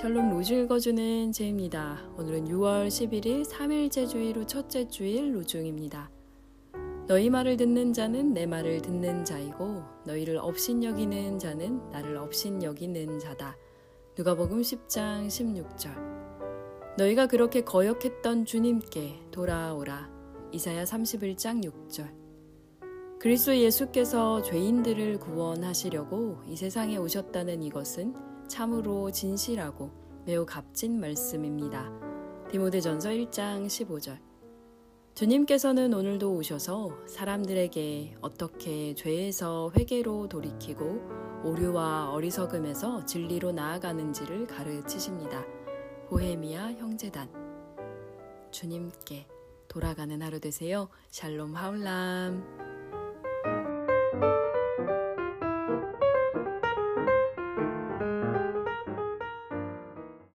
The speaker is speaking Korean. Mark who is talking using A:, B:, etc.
A: 샬롬 로즈 읽어주는 제입니다. 오늘은 6월 11일 3일째 주일 후 첫째 주일 로중입니다. 너희 말을 듣는 자는 내 말을 듣는 자이고 너희를 업신 여기는 자는 나를 업신 여기는 자다. 누가복음 10장 16절. 너희가 그렇게 거역했던 주님께 돌아오라. 이사야 31장 6절. 그리스도 예수께서 죄인들을 구원하시려고 이 세상에 오셨다는 이것은 참으로 진실하고 매우 값진 말씀입니다. 디모데전서 1장 15절. 주님께서는 오늘도 오셔서 사람들에게 어떻게 죄에서 회개로 돌이키고 오류와 어리석음에서 진리로 나아가는지를 가르치십니다. 보헤미아 형제단. 주님께 돌아가는 하루 되세요. 샬롬 하울람.